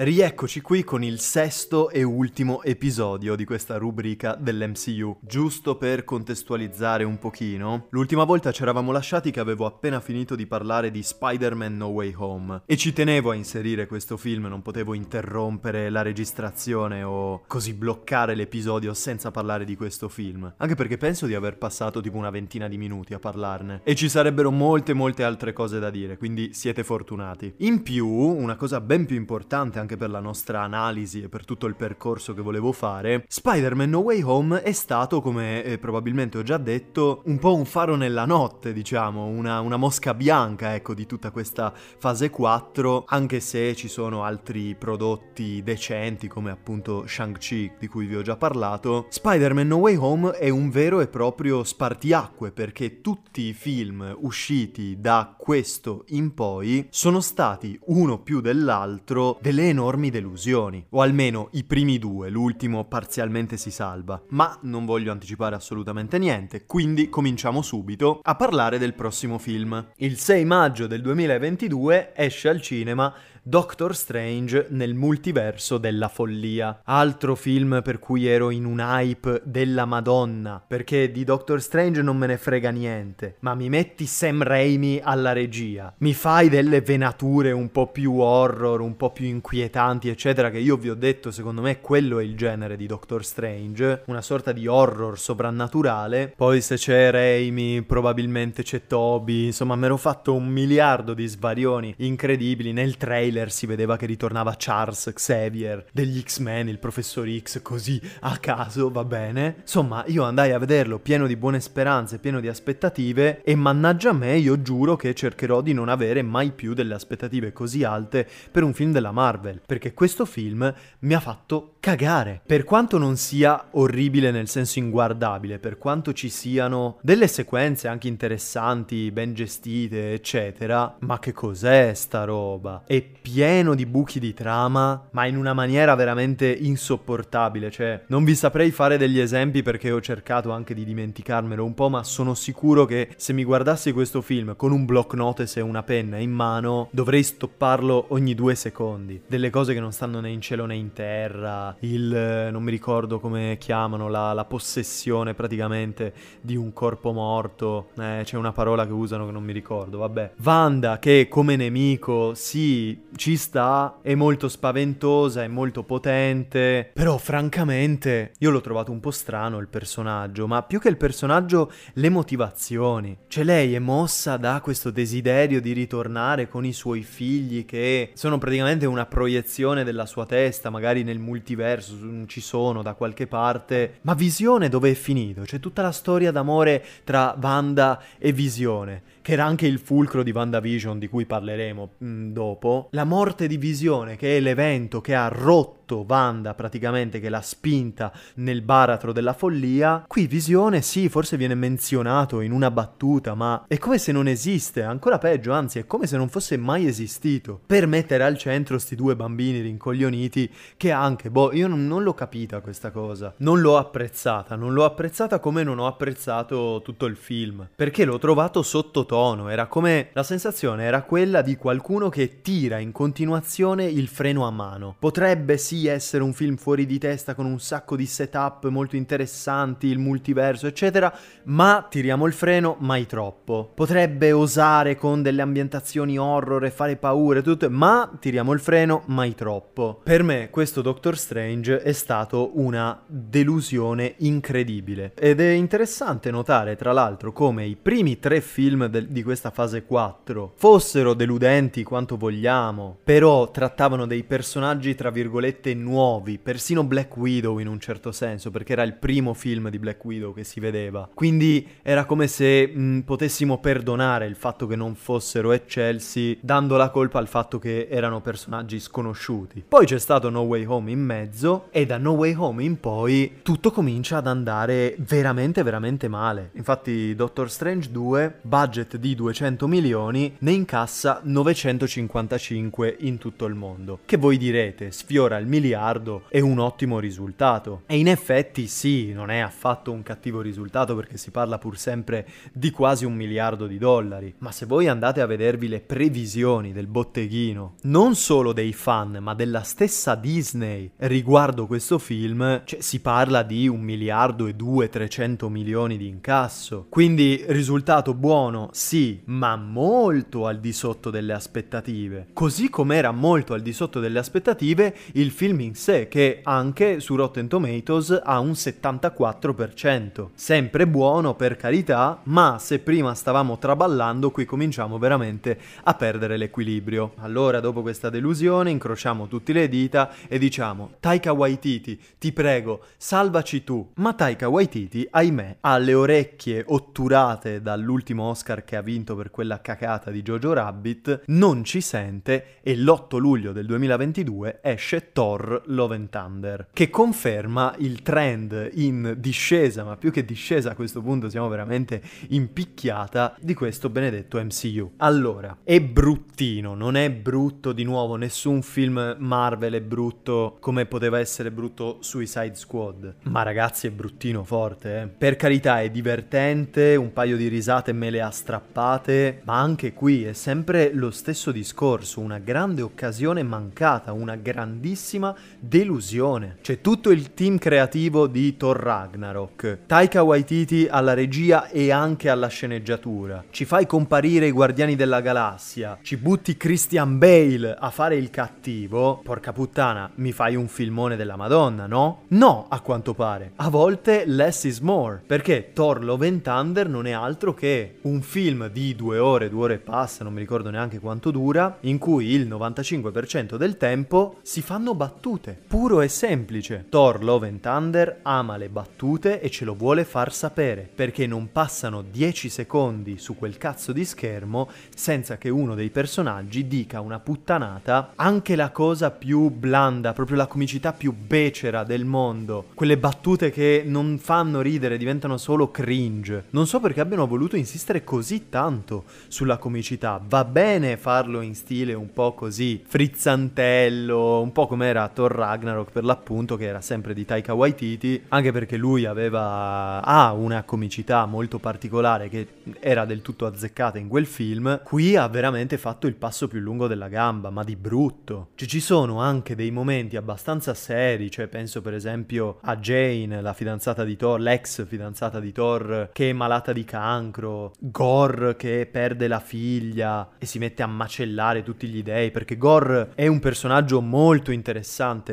Rieccoci qui con il sesto e ultimo episodio di questa rubrica dell'MCU. Giusto per contestualizzare un pochino, l'ultima volta ci eravamo lasciati che avevo appena finito di parlare di Spider-Man No Way Home e ci tenevo a inserire questo film, non potevo interrompere la registrazione o così bloccare l'episodio senza parlare di questo film, anche perché penso di aver passato tipo una ventina di minuti a parlarne e ci sarebbero molte molte altre cose da dire, quindi siete fortunati. In più, una cosa ben più importante anche per la nostra analisi e per tutto il percorso che volevo fare, Spider-Man No Way Home è stato, come eh, probabilmente ho già detto, un po' un faro nella notte, diciamo, una, una mosca bianca, ecco, di tutta questa fase 4, anche se ci sono altri prodotti decenti come appunto Shang-Chi, di cui vi ho già parlato. Spider-Man No Way Home è un vero e proprio spartiacque perché tutti i film usciti da questo in poi sono stati uno più dell'altro delle enormi delusioni, o almeno i primi due, l'ultimo parzialmente si salva, ma non voglio anticipare assolutamente niente, quindi cominciamo subito a parlare del prossimo film. Il 6 maggio del 2022 esce al cinema Doctor Strange nel multiverso della follia. Altro film per cui ero in un hype della Madonna, perché di Doctor Strange non me ne frega niente, ma mi metti Sam Raimi alla regia, mi fai delle venature un po' più horror, un po' più inquietanti, eccetera, che io vi ho detto, secondo me quello è il genere di Doctor Strange, una sorta di horror soprannaturale. Poi se c'è Raimi, probabilmente c'è Toby, insomma, mi ero fatto un miliardo di svarioni incredibili nel trailer trailer si vedeva che ritornava Charles Xavier degli X-Men, il professor X, così a caso, va bene. Insomma, io andai a vederlo pieno di buone speranze, pieno di aspettative e mannaggia me, io giuro che cercherò di non avere mai più delle aspettative così alte per un film della Marvel, perché questo film mi ha fatto cagare. Per quanto non sia orribile nel senso inguardabile, per quanto ci siano delle sequenze anche interessanti, ben gestite, eccetera, ma che cos'è sta roba? È pieno di buchi di trama, ma in una maniera veramente insopportabile, cioè non vi saprei fare degli esempi perché ho cercato anche di dimenticarmelo un po', ma sono sicuro che se mi guardassi questo film con un block notice e una penna in mano, dovrei stopparlo ogni due secondi. Delle cose che non stanno né in cielo né in terra, il non mi ricordo come chiamano, la, la possessione praticamente di un corpo morto, eh, c'è una parola che usano che non mi ricordo, vabbè. Wanda che come nemico, sì, ci sta, è molto spaventosa, è molto potente, però francamente io l'ho trovato un po' strano il personaggio, ma più che il personaggio le motivazioni. Cioè lei è mossa da questo desiderio di ritornare con i suoi figli che sono praticamente una proiezione della sua testa, magari nel multiverso ci sono da qualche parte, ma Visione dove è finito? C'è tutta la storia d'amore tra Wanda e Visione che era anche il fulcro di WandaVision di cui parleremo mh, mm, dopo, la morte di Visione, che è l'evento che ha rotto Wanda praticamente, che l'ha spinta nel baratro della follia, qui Visione sì, forse viene menzionato in una battuta, ma è come se non esiste, ancora peggio, anzi è come se non fosse mai esistito, per mettere al centro sti due bambini rincoglioniti che anche, boh, io non, non l'ho capita questa cosa, non l'ho apprezzata, non l'ho apprezzata come non ho apprezzato tutto il film, perché l'ho trovato sottotono tono, era come la sensazione era quella di qualcuno che tira in continuazione il freno a mano. Potrebbe sì essere un film fuori di testa con un sacco di setup molto interessanti, il multiverso, eccetera, ma tiriamo il freno mai troppo. Potrebbe osare con delle ambientazioni horror e fare paure, tutto, ma tiriamo il freno mai troppo. Per me questo Doctor Strange è stato una delusione incredibile ed è interessante notare tra l'altro come i primi tre film del, di questa fase 4 fossero deludenti quanto vogliamo, però trattavano dei personaggi tra virgolette nuovi, persino Black Widow in un certo senso, perché era il primo film di Black Widow che si vedeva. Quindi era come se mh, potessimo perdonare il fatto che non fossero eccelsi, dando la colpa al fatto che erano personaggi sconosciuti. Poi c'è stato No Way Home in mezzo e da No Way Home in poi tutto comincia ad andare veramente veramente male. Infatti Doctor Strange 2, budget di 200 milioni, ne incassa 955 in tutto il mondo. Che voi direte, sfiora il miliardo, è un ottimo risultato. E in effetti sì, non è affatto un cattivo risultato perché si parla pur sempre di quasi un miliardo di dollari. Ma se voi andate a vedervi le previsioni del botteghino, non solo dei fan, ma della stessa Disney riguardo questo film, cioè si parla di un miliardo e due, trecento milioni di incasso. Quindi risultato buono, sì, ma molto al di sotto delle aspettative. Così come era molto al di sotto delle aspettative il film in sé, che anche su Rotten Tomatoes ha un 74%. Sempre buono per carità, ma se prima stavamo traballando, qui cominciamo veramente a perdere l'equilibrio. Allora, dopo questa delusione, incrociamo tutte le dita e diciamo: Taika Waititi, ti prego, salvaci tu. Ma Taika Waititi, ahimè, ha le orecchie otturate dall'ultimo Oscar che ha vinto per quella cacata di Jojo Rabbit, non ci sente e l'8 luglio del 2022 esce Thor Love and Thunder, che conferma il trend in discesa, ma più che discesa a questo punto siamo veramente in picchiata di questo benedetto MCU. Allora, è bruttino, non è brutto di nuovo, nessun film Marvel è brutto come poteva essere brutto Suicide Squad, ma ragazzi è bruttino forte, eh. Per carità è divertente, un paio di risate me le ha strappate, ma anche qui è sempre lo stesso discorso, una grande occasione mancata, una grandissima delusione. C'è tutto il team creativo di Thor Ragnarok, Taika Waititi alla regia e anche alla sceneggiatura. Ci fai comparire i Guardiani della Galassia, ci butti Christian Bale a fare il cattivo, porca puttana, mi fai un filmone della Madonna, no? No, a quanto pare. A volte less is more, perché Thor Love and Thunder non è altro che un film di due ore, due ore e passa, non mi ricordo neanche quanto dura, in cui il 95% del tempo si fanno battute. Puro e semplice. Thor Love and Thunder ama le battute e ce lo vuole far sapere, perché non passano 10 secondi su quel cazzo di schermo senza che uno dei personaggi dica una puttanata, anche la cosa più blanda, proprio la comicità più becera del mondo, quelle battute che non fanno ridere, diventano solo cringe. Non so perché abbiano voluto insistere così tanto sulla comicità. Va bene farlo in stile un po' così frizzantello, un po' come era Thor Ragnarok per l'appunto, che era sempre di Taika Waititi, anche perché lui aveva ha una comicità molto particolare che era del tutto azzeccata in quel film. Qui ha veramente fatto il passo più lungo della gamba, ma di brutto. Cioè, ci sono anche dei momenti abbastanza seri, cioè penso per esempio a Jane, la fidanzata di Thor, l'ex fidanzata di Thor, che è malata di cancro, Gore che perde la figlia e si mette a macellare tutti gli dei, perché Gore è un personaggio molto interessante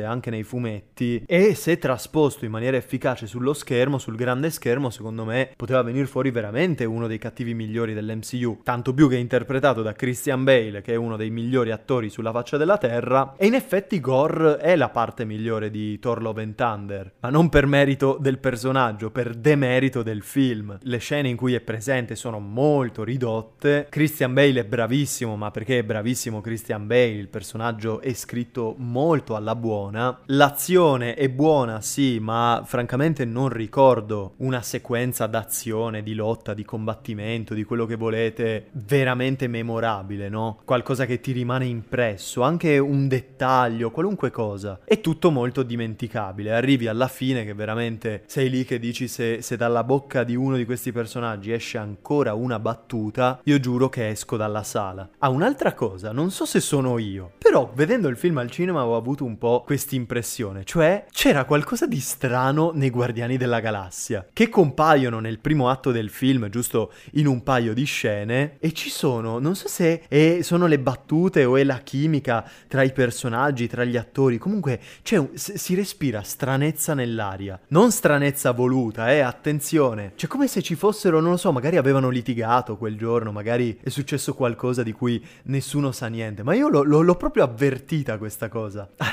anche nei fumetti e se trasposto in maniera efficace sullo schermo, sul grande schermo, secondo me poteva venire fuori veramente uno dei cattivi migliori dell'MCU, tanto più che interpretato da Christian Bale, che è uno dei migliori attori sulla faccia della terra, e in effetti Gore è la parte migliore di Thor Love and Thunder, ma non per merito del personaggio, per demerito del film. Le scene in cui è presente sono molto ridotte, Christian Bale è bravissimo, ma perché è bravissimo Christian Bale, il personaggio è scritto molto alla buona, l'azione è buona sì, ma francamente non ricordo una sequenza d'azione, di lotta, di combattimento, di quello che volete, veramente memorabile, no? Qualcosa che ti rimane impresso, anche un dettaglio, qualunque cosa. È tutto molto dimenticabile. Arrivi alla fine che veramente sei lì che dici se, se dalla bocca di uno di questi personaggi esce ancora una battuta, io giuro che esco dalla sala. Ah, un'altra cosa, non so se sono io, però vedendo il film al cinema ho avuto un po' questa impressione, cioè c'era qualcosa di strano nei Guardiani della Galassia, che compaiono nel primo atto del film, giusto in un paio di scene, e ci sono, non so se è, sono le battute o è la chimica tra i personaggi, tra gli attori, comunque c'è un, si respira stranezza nell'aria, non stranezza voluta, eh, attenzione, c'è come se ci fossero, non lo so, magari avevano litigato quel giorno, magari è successo qualcosa di cui nessuno sa niente, ma io l'ho, l'ho, proprio avvertita questa cosa, a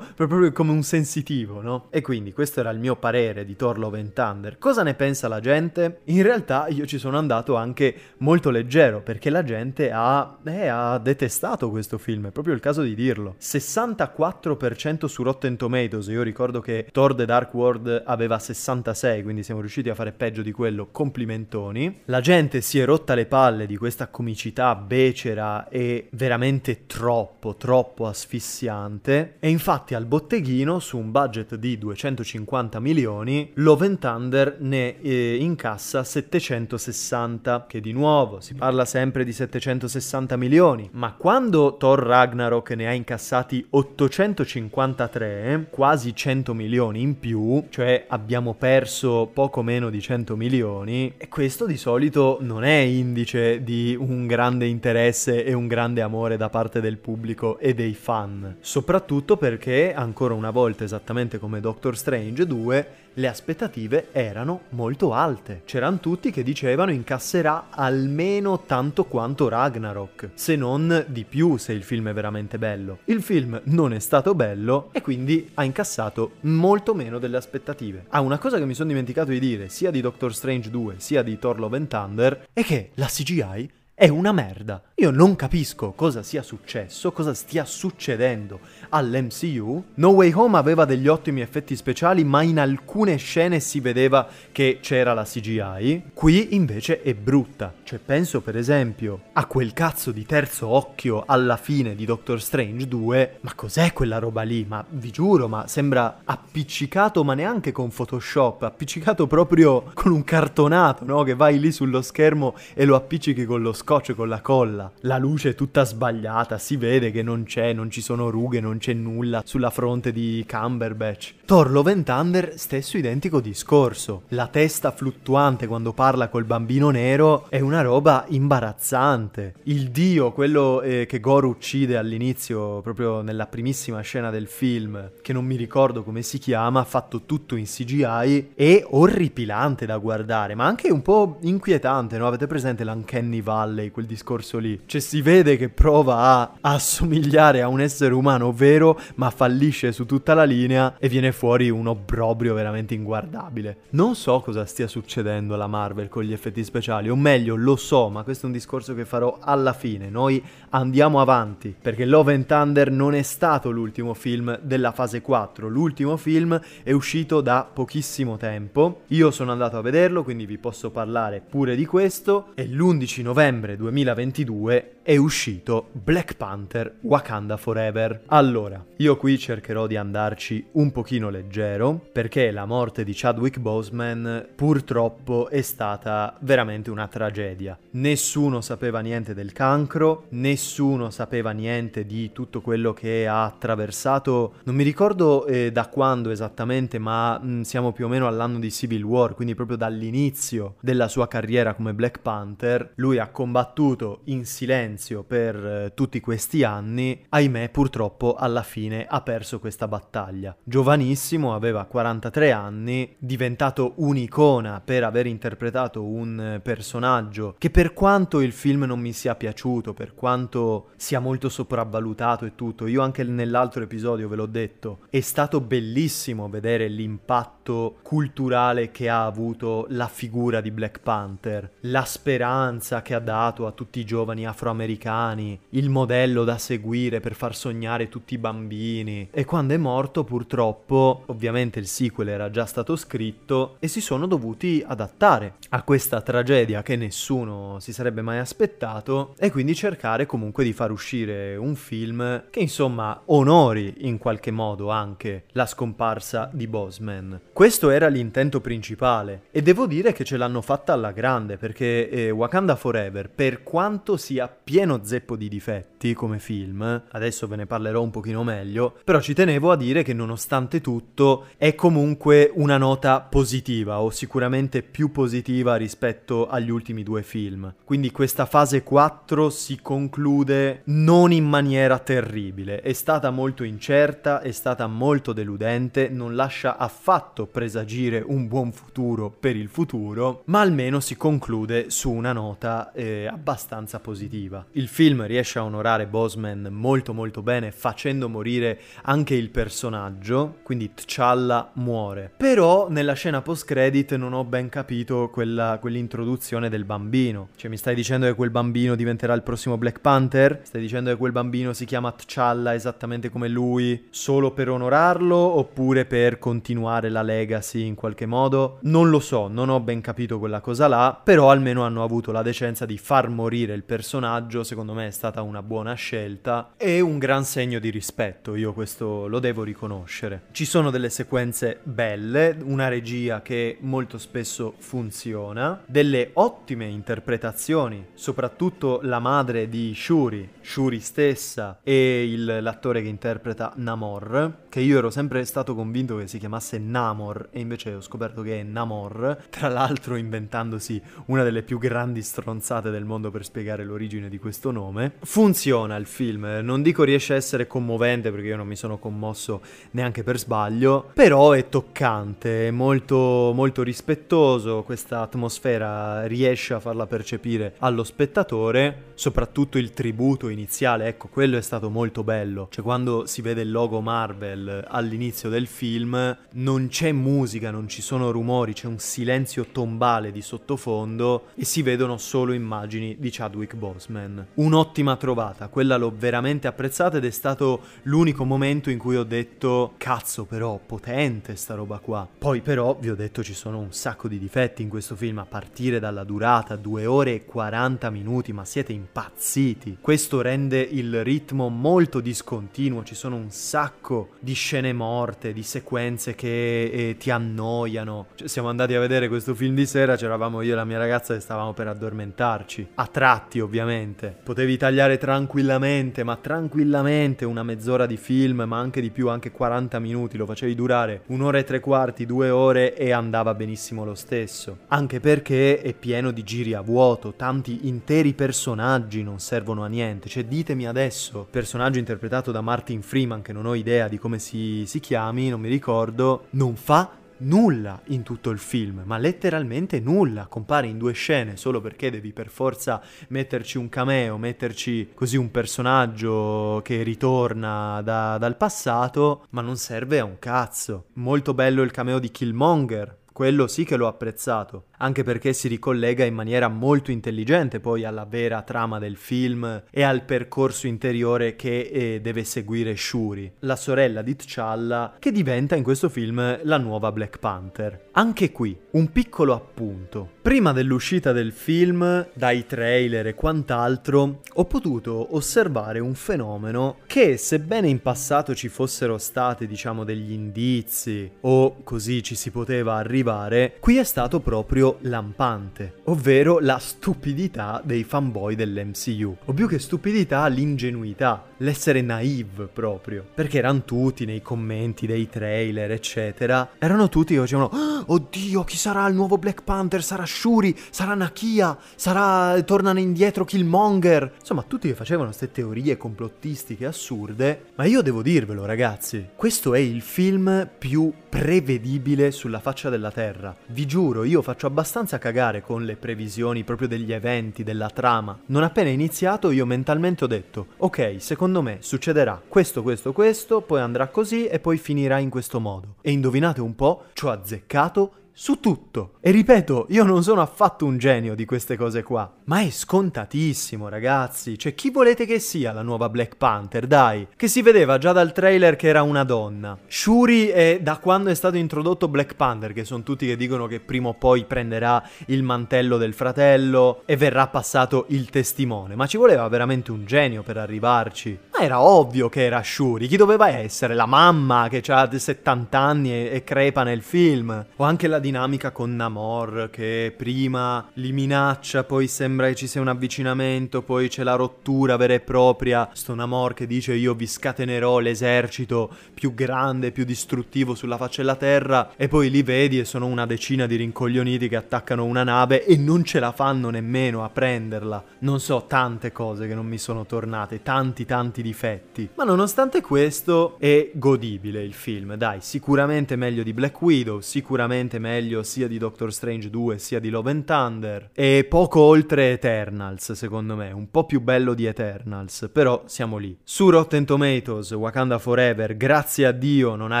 proprio come un sensitivo, no? E quindi questo era il mio parere di Thor Love and Thunder. Cosa ne pensa la gente? In realtà io ci sono andato anche molto leggero, perché la gente ha, eh, ha detestato questo film, è proprio il caso di dirlo. 64% su Rotten Tomatoes, io ricordo che Thor The Dark World aveva 66, quindi siamo riusciti a fare peggio di quello, complimentoni. La gente si è rotta le palle di questa comicità becera e veramente troppo, troppo asfissiante e infatti al botteghino su un budget di 250 milioni Love and Thunder ne eh, incassa 760 che di nuovo si parla sempre di 760 milioni ma quando Thor Ragnarok ne ha incassati 853 quasi 100 milioni in più cioè abbiamo perso poco meno di 100 milioni e questo di solito non è indice di un grande interesse e un grande amore da parte del pubblico e dei fan. Soprattutto perché ancora una volta esattamente come Doctor Strange 2 le aspettative erano molto alte. C'erano tutti che dicevano incasserà almeno tanto quanto Ragnarok, se non di più se il film è veramente bello. Il film non è stato bello e quindi ha incassato molto meno delle aspettative. Ah, una cosa che mi sono dimenticato di dire sia di Doctor Strange 2 sia di Thor Love and Thunder è che la CGI è una merda. Io non capisco cosa sia successo, cosa stia succedendo all'MCU. No Way Home aveva degli ottimi effetti speciali, ma in alcune scene si vedeva che c'era la CGI. Qui invece è brutta. Cioè, penso per esempio a quel cazzo di terzo occhio alla fine di Doctor Strange 2. Ma cos'è quella roba lì? Ma vi giuro, ma sembra appiccicato, ma neanche con Photoshop, appiccicato proprio con un cartonato, no? Che vai lì sullo schermo e lo appiccichi con lo scotch, con la colla. La luce è tutta sbagliata, si vede che non c'è, non ci sono rughe, non c'è nulla sulla fronte di Cumberbatch. Thor Thunder, stesso identico discorso. La testa fluttuante quando parla col bambino nero è una roba imbarazzante. Il dio, quello eh, che Gore uccide all'inizio, proprio nella primissima scena del film, che non mi ricordo come si chiama, fatto tutto in CGI, è orripilante da guardare, ma anche un po' inquietante, no? Avete presente l'Uncanny Valley, quel discorso lì? Cioè si vede che prova a assomigliare a un essere umano vero, ma fallisce su tutta la linea e viene fuori un obbrobrio veramente inguardabile. Non so cosa stia succedendo alla Marvel con gli effetti speciali, o meglio, lo so, ma questo è un discorso che farò alla fine. Noi andiamo avanti, perché Love and Thunder non è stato l'ultimo film della fase 4, l'ultimo film è uscito da pochissimo tempo. Io sono andato a vederlo, quindi vi posso parlare pure di questo, e l'11 novembre 2022 è uscito Black Panther Wakanda Forever. Allora, io qui cercherò di andarci un pochino leggero perché la morte di Chadwick Boseman purtroppo è stata veramente una tragedia. Nessuno sapeva niente del cancro, nessuno sapeva niente di tutto quello che ha attraversato. Non mi ricordo eh, da quando esattamente, ma mh, mm, siamo più o meno all'anno di Civil War, quindi proprio dall'inizio della sua carriera come Black Panther. Lui ha combattuto in silenzio silenzio per eh, tutti questi anni, ahimè purtroppo alla fine ha perso questa battaglia. Giovanissimo, aveva 43 anni, diventato un'icona per aver interpretato un eh, personaggio che per quanto il film non mi sia piaciuto, per quanto sia molto sopravvalutato e tutto, io anche nell'altro episodio ve l'ho detto, è stato bellissimo vedere l'impatto culturale che ha avuto la figura di Black Panther, la speranza che ha dato a tutti i giovani afroamericani americani, il modello da seguire per far sognare tutti i bambini. E quando è morto, purtroppo, ovviamente il sequel era già stato scritto e si sono dovuti adattare a questa tragedia che nessuno si sarebbe mai aspettato e quindi cercare comunque di far uscire un film che insomma onori in qualche modo anche la scomparsa di Bosman. Questo era l'intento principale e devo dire che ce l'hanno fatta alla grande perché eh, Wakanda Forever per quanto sia pieno pieno zeppo di difetti come film, adesso ve ne parlerò un pochino meglio, però ci tenevo a dire che nonostante tutto è comunque una nota positiva o sicuramente più positiva rispetto agli ultimi due film. Quindi questa fase 4 si conclude non in maniera terribile, è stata molto incerta, è stata molto deludente, non lascia affatto presagire un buon futuro per il futuro, ma almeno si conclude su una nota eh, abbastanza positiva. Arriva. Il film riesce a onorare Bosman molto molto bene facendo morire anche il personaggio, quindi T'Challa muore. Però nella scena post credit non ho ben capito quella, quell'introduzione del bambino. Cioè mi stai dicendo che quel bambino diventerà il prossimo Black Panther? Stai dicendo che quel bambino si chiama T'Challa esattamente come lui solo per onorarlo oppure per continuare la legacy in qualche modo? Non lo so, non ho ben capito quella cosa là, però almeno hanno avuto la decenza di far morire il personaggio, secondo me è stata una buona scelta e un gran segno di rispetto, io questo lo devo riconoscere. Ci sono delle sequenze belle, una regia che molto spesso funziona, delle ottime interpretazioni, soprattutto la madre di Shuri, Shuri stessa e il, l'attore che interpreta Namor, che io ero sempre stato convinto che si chiamasse Namor e invece ho scoperto che è Namor, tra l'altro inventandosi una delle più grandi stronzate del mondo per spiegare l'origine di questo nome. Funziona il film, non dico riesce a essere commovente perché io non mi sono commosso neanche per sbaglio, però è toccante, è molto, molto rispettoso, questa atmosfera riesce a farla percepire allo spettatore, soprattutto il tributo iniziale, ecco, quello è stato molto bello, cioè quando si vede il logo Marvel all'inizio del film non c'è musica, non ci sono rumori, c'è un silenzio tombale di sottofondo e si vedono solo immagini di Chadwick Boseman. Un'ottima trovata, quella l'ho veramente apprezzata ed è stato l'unico momento in cui ho detto cazzo però potente sta roba qua. Poi però vi ho detto ci sono un sacco di difetti in questo film a partire dalla durata, 2 ore e 40 minuti, ma siete impazziti. Questo rende il ritmo molto discontinuo, ci sono un sacco di scene morte, di sequenze che eh, ti annoiano. Cioè, siamo andati a vedere questo film di sera, c'eravamo io e la mia ragazza e stavamo per addormentarci. A tratti ovviamente. Potevi tagliare tranquillamente, ma tranquillamente una mezz'ora di film, ma anche di più, anche 40 minuti, lo facevi durare un'ora e tre quarti, due ore e andava benissimo lo stesso. Anche perché è pieno di giri a vuoto, tanti interi personaggi non servono a niente. Cioè ditemi adesso, personaggio interpretato da Martin Freeman, che non ho idea di come si, si chiami, non mi ricordo, non fa nulla in tutto il film, ma letteralmente nulla, compare in due scene solo perché devi per forza metterci un cameo, metterci così un personaggio che ritorna da, dal passato, ma non serve a un cazzo. Molto bello il cameo di Killmonger, quello sì che l'ho apprezzato, anche perché si ricollega in maniera molto intelligente poi alla vera trama del film e al percorso interiore che eh, deve seguire Shuri, la sorella di T'Challa, che diventa in questo film la nuova Black Panther. Anche qui, un piccolo appunto. Prima dell'uscita del film, dai trailer e quant'altro, ho potuto osservare un fenomeno che, sebbene in passato ci fossero stati, diciamo, degli indizi o così ci si poteva arrivare qui è stato proprio lampante, ovvero la stupidità dei fanboy dell'MCU. O più che stupidità, l'ingenuità, l'essere naive proprio. Perché erano tutti nei commenti dei trailer, eccetera, erano tutti che facevano oh, Oddio, chi sarà il nuovo Black Panther? Sarà Shuri? Sarà Nakia? Sarà... tornano indietro Killmonger? Insomma, tutti che facevano queste teorie complottistiche assurde. Ma io devo dirvelo, ragazzi, questo è il film più prevedibile sulla faccia della Terra. Vi giuro, io faccio abbastanza cagare con le previsioni proprio degli eventi, della trama. Non appena iniziato io mentalmente ho detto, ok, secondo me succederà questo, questo, questo, poi andrà così e poi finirà in questo modo. E indovinate un po', ci ho azzeccato su tutto. E ripeto, io non sono affatto un genio di queste cose qua, ma è scontatissimo, ragazzi. Cioè, chi volete che sia la nuova Black Panther, dai? Che si vedeva già dal trailer che era una donna. Shuri è da quando è stato introdotto Black Panther, che sono tutti che dicono che prima o poi prenderà il mantello del fratello e verrà passato il testimone. Ma ci voleva veramente un genio per arrivarci. Ma era ovvio che era Shuri. Chi doveva essere? La mamma che ha 70 anni e, e crepa nel film. O anche la dinamica con Namor che prima li minaccia, poi sembra che ci sia un avvicinamento, poi c'è la rottura vera e propria. Sto Namor che dice io vi scatenerò l'esercito più grande, più distruttivo sulla faccia della terra e poi li vedi e sono una decina di rincoglioniti che attaccano una nave e non ce la fanno nemmeno a prenderla. Non so, tante cose che non mi sono tornate, tanti tanti difetti. Ma nonostante questo è godibile il film, dai, sicuramente meglio di Black Widow, sicuramente meglio sia di Doctor Strange 2 sia di Love and Thunder e poco oltre Eternals secondo me, un po' più bello di Eternals, però siamo lì. Su Rotten Tomatoes, Wakanda Forever, grazie a Dio non ha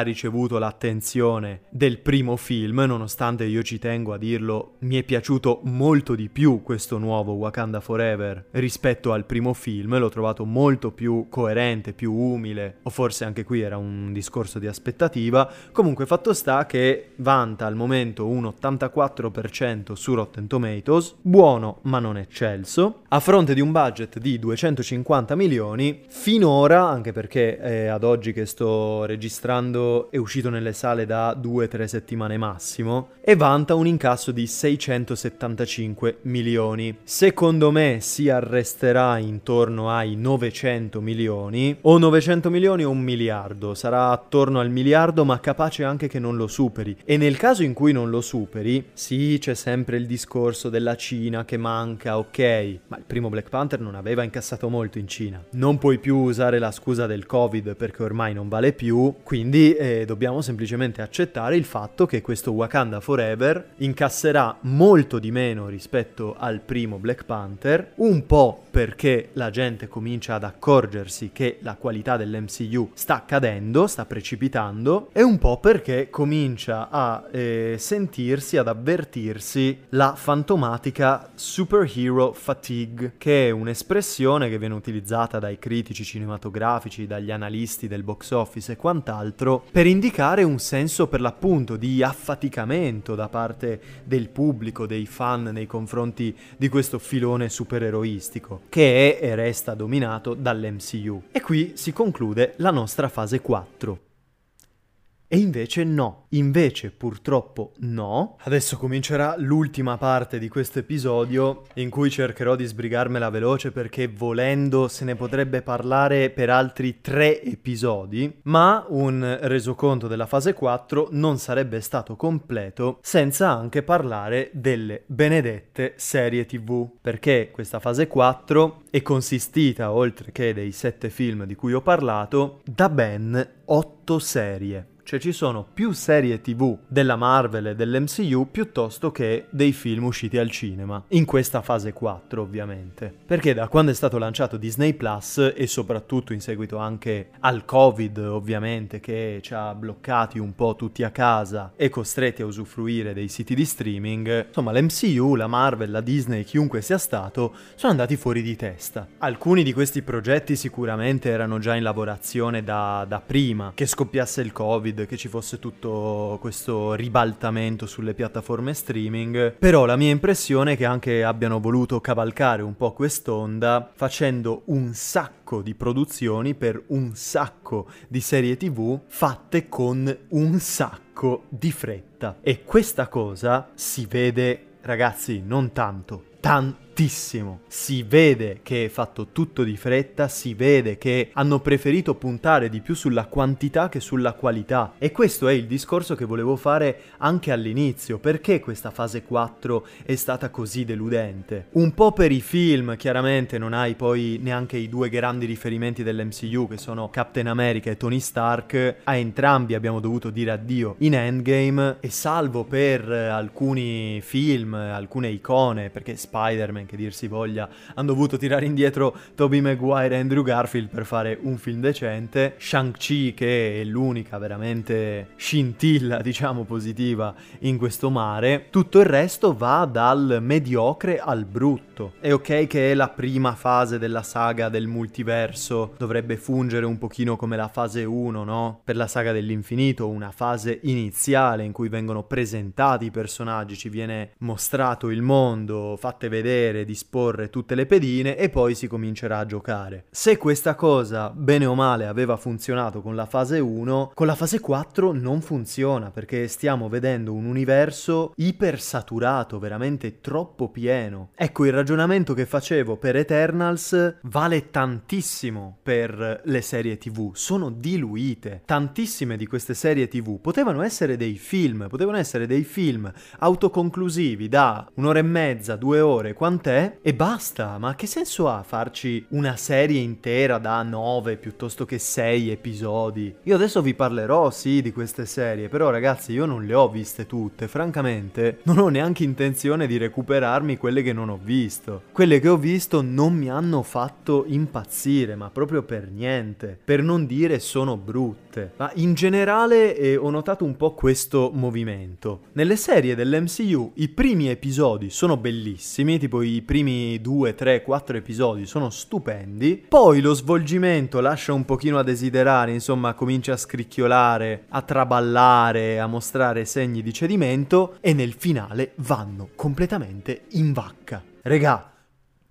ricevuto l'attenzione del primo film, nonostante io ci tengo a dirlo, mi è piaciuto molto di più questo nuovo Wakanda Forever rispetto al primo film, l'ho trovato molto più coerente, più umile, o forse anche qui era un discorso di aspettativa. Comunque fatto sta che vanta al momento un 84% su Rotten Tomatoes, buono ma non eccelso, a fronte di un budget di 250 milioni, finora, anche perché eh, ad oggi che sto registrando è uscito nelle sale da 2-3 settimane massimo, e vanta un incasso di 675 milioni. Secondo me si arresterà intorno ai 900 milioni, o 900 milioni o un miliardo, sarà attorno al miliardo ma capace anche che non lo superi. E nel caso in cui non lo superi, sì c'è sempre il discorso della Cina che manca, ok, ma il primo Black Panther non aveva incassato molto in Cina. Non puoi più usare la scusa del Covid perché ormai non vale più, quindi eh, dobbiamo semplicemente accettare il fatto che questo Wakanda Forever incasserà molto di meno rispetto al primo Black Panther, un po' perché la gente comincia ad accorgersi che la qualità dell'MCU sta cadendo, sta precipitando, e un po' perché comincia a eh, sentirsi, ad avvertirsi la fantomatica superhero fatigue, che è un'espressione che viene utilizzata dai critici cinematografici, dagli analisti del box office e quant'altro, per indicare un senso per l'appunto di affaticamento da parte del pubblico, dei fan nei confronti di questo filone supereroistico, che è e resta dominato dall'MCU. E qui si conclude la nostra fase 4. E invece no, invece purtroppo no. Adesso comincerà l'ultima parte di questo episodio in cui cercherò di sbrigarmela veloce perché volendo se ne potrebbe parlare per altri tre episodi, ma un resoconto della fase 4 non sarebbe stato completo senza anche parlare delle benedette serie tv, perché questa fase 4 è consistita, oltre che dei sette film di cui ho parlato, da ben otto serie. Cioè ci sono più serie tv della Marvel e dell'MCU piuttosto che dei film usciti al cinema. In questa fase 4 ovviamente. Perché da quando è stato lanciato Disney Plus e soprattutto in seguito anche al Covid ovviamente che ci ha bloccati un po' tutti a casa e costretti a usufruire dei siti di streaming, insomma l'MCU, la Marvel, la Disney, chiunque sia stato, sono andati fuori di testa. Alcuni di questi progetti sicuramente erano già in lavorazione da, da prima che scoppiasse il Covid che ci fosse tutto questo ribaltamento sulle piattaforme streaming, però la mia impressione è che anche abbiano voluto cavalcare un po' quest'onda facendo un sacco di produzioni per un sacco di serie tv fatte con un sacco di fretta. E questa cosa si vede, ragazzi, non tanto, tanto tantissimo. Si vede che è fatto tutto di fretta, si vede che hanno preferito puntare di più sulla quantità che sulla qualità. E questo è il discorso che volevo fare anche all'inizio. Perché questa fase 4 è stata così deludente? Un po' per i film, chiaramente non hai poi neanche i due grandi riferimenti dell'MCU che sono Captain America e Tony Stark. A entrambi abbiamo dovuto dire addio in Endgame e salvo per alcuni film, alcune icone, perché Spider-Man che dir si voglia, hanno dovuto tirare indietro Tobey Maguire e Andrew Garfield per fare un film decente. Shang-Chi, che è l'unica veramente scintilla, diciamo, positiva in questo mare. Tutto il resto va dal mediocre al brutto. È ok che è la prima fase della saga del multiverso, dovrebbe fungere un pochino come la fase 1, no? Per la saga dell'infinito, una fase iniziale in cui vengono presentati i personaggi, ci viene mostrato il mondo, fatte vedere vedere, disporre tutte le pedine e poi si comincerà a giocare. Se questa cosa, bene o male, aveva funzionato con la fase 1, con la fase 4 non funziona perché stiamo vedendo un universo ipersaturato, veramente troppo pieno. Ecco, il ragionamento che facevo per Eternals vale tantissimo per le serie TV, sono diluite. Tantissime di queste serie TV potevano essere dei film, potevano essere dei film autoconclusivi da un'ora e mezza, due ore, quant'è te e basta. Ma che senso ha farci una serie intera da 9 piuttosto che 6 episodi? Io adesso vi parlerò, sì, di queste serie, però ragazzi io non le ho viste tutte, francamente non ho neanche intenzione di recuperarmi quelle che non ho visto. Quelle che ho visto non mi hanno fatto impazzire, ma proprio per niente. Per non dire sono brutte. Ma in generale eh, ho notato un po' questo movimento. Nelle serie dell'MCU i primi episodi sono bellissimi, tipo i primi 2, 3, 4 episodi sono stupendi, poi lo svolgimento lascia un pochino a desiderare, insomma comincia a scricchiolare, a traballare, a mostrare segni di cedimento e nel finale vanno completamente in vacca. Regà,